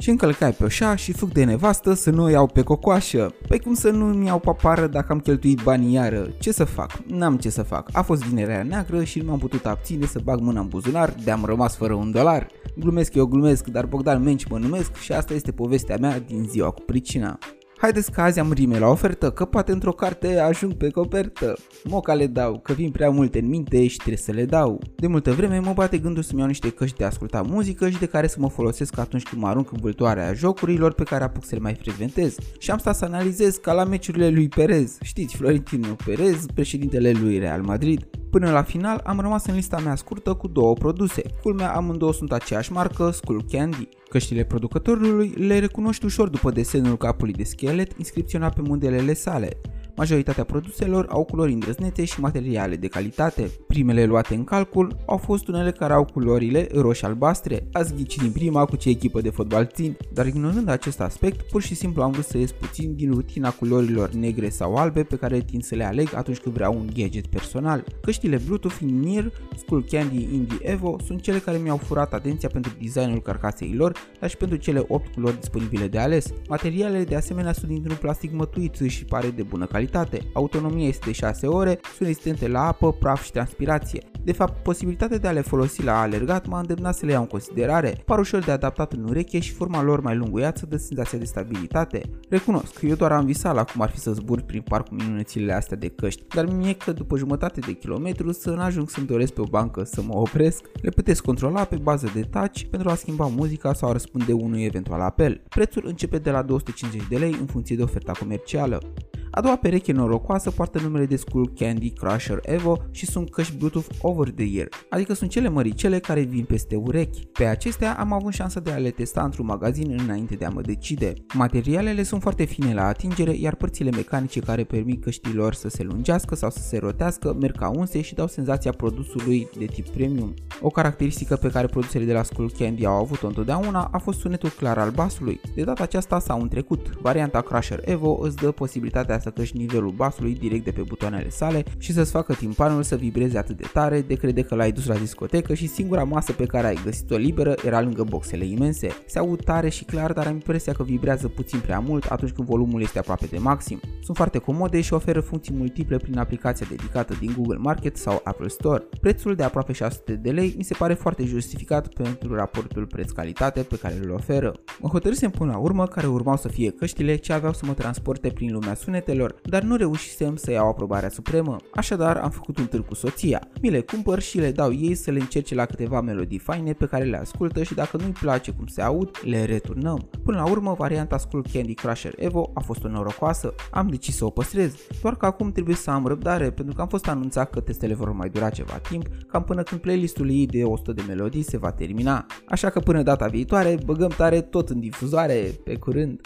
și încălcai pe oșa și fug de nevastă să nu o iau pe cocoașă. Păi cum să nu-mi iau papară dacă am cheltuit banii iară? Ce să fac? N-am ce să fac. A fost vinerea neagră și nu m-am putut abține să bag mâna în buzunar, de-am rămas fără un dolar. Glumesc eu glumesc, dar Bogdan Menci mă numesc și asta este povestea mea din ziua cu pricina. Haideți că azi am rime la ofertă, că poate într-o carte ajung pe copertă. Moca le dau, că vin prea multe în minte și trebuie să le dau. De multă vreme mă bate gândul să-mi iau niște căști de ascultat muzică și de care să mă folosesc atunci când mă arunc în vâltoarea jocurilor pe care apuc să le mai frecventez. Și am stat să analizez ca la meciurile lui Perez. Știți, Florentino Perez, președintele lui Real Madrid. Până la final am rămas în lista mea scurtă cu două produse. Culmea amândouă sunt aceeași marcă, Skull Candy. Căștile producătorului le recunoști ușor după desenul capului de schelet inscripționat pe modelele sale. Majoritatea produselor au culori îndrăznețe și materiale de calitate. Primele luate în calcul au fost unele care au culorile roșii-albastre. Ați ghicit din prima cu ce echipă de fotbal țin, dar ignorând acest aspect, pur și simplu am vrut să ies puțin din rutina culorilor negre sau albe pe care tind să le aleg atunci când vreau un gadget personal. Căștile Bluetooth in-ear Skull Candy Indie Evo sunt cele care mi-au furat atenția pentru designul carcasei lor, dar și pentru cele 8 culori disponibile de ales. Materialele de asemenea sunt dintr-un plastic mătuit și pare de bună calitate calitate. Autonomia este de 6 ore, sunt rezistente la apă, praf și transpirație. De fapt, posibilitatea de a le folosi la alergat m-a îndemnat să le iau în considerare. Par ușor de adaptat în ureche și forma lor mai lunguiață dă senzația de stabilitate. Recunosc, eu doar am visat la cum ar fi să zbur prin parc cu minunățile astea de căști, dar mie că după jumătate de kilometru să nu ajung să-mi doresc pe o bancă să mă opresc, le puteți controla pe bază de touch pentru a schimba muzica sau a răspunde unui eventual apel. Prețul începe de la 250 de lei în funcție de oferta comercială. A doua pereche norocoasă poartă numele de Skull Candy Crusher Evo și sunt căști Bluetooth over the ear, adică sunt cele măricele care vin peste urechi. Pe acestea am avut șansa de a le testa într-un magazin înainte de a mă decide. Materialele sunt foarte fine la atingere, iar părțile mecanice care permit căștilor să se lungească sau să se rotească merg ca unse și dau senzația produsului de tip premium. O caracteristică pe care produsele de la Skull Candy au avut-o întotdeauna a fost sunetul clar al basului. De data aceasta s-au întrecut. Varianta Crusher Evo îți dă posibilitatea să crești nivelul basului direct de pe butoanele sale și să-ți facă timpanul să vibreze atât de tare de crede că l-ai dus la discotecă și singura masă pe care ai găsit-o liberă era lângă boxele imense. Se aud tare și clar, dar am impresia că vibrează puțin prea mult atunci când volumul este aproape de maxim. Sunt foarte comode și oferă funcții multiple prin aplicația dedicată din Google Market sau Apple Store. Prețul de aproape 600 de lei mi se pare foarte justificat pentru raportul preț-calitate pe care îl oferă. Mă hotărâsem până la urmă care urmau să fie căștile ce aveau să mă transporte prin lumea sunetelor proiectelor, dar nu reușisem să iau aprobarea supremă, așadar am făcut un târg cu soția. Mi le cumpăr și le dau ei să le încerce la câteva melodii faine pe care le ascultă și dacă nu-i place cum se aud, le returnăm. Până la urmă, varianta Skull Candy Crusher Evo a fost o norocoasă, am decis să o păstrez, doar că acum trebuie să am răbdare pentru că am fost anunțat că testele vor mai dura ceva timp, cam până când playlistul ei de 100 de melodii se va termina. Așa că până data viitoare, băgăm tare tot în difuzoare, pe curând!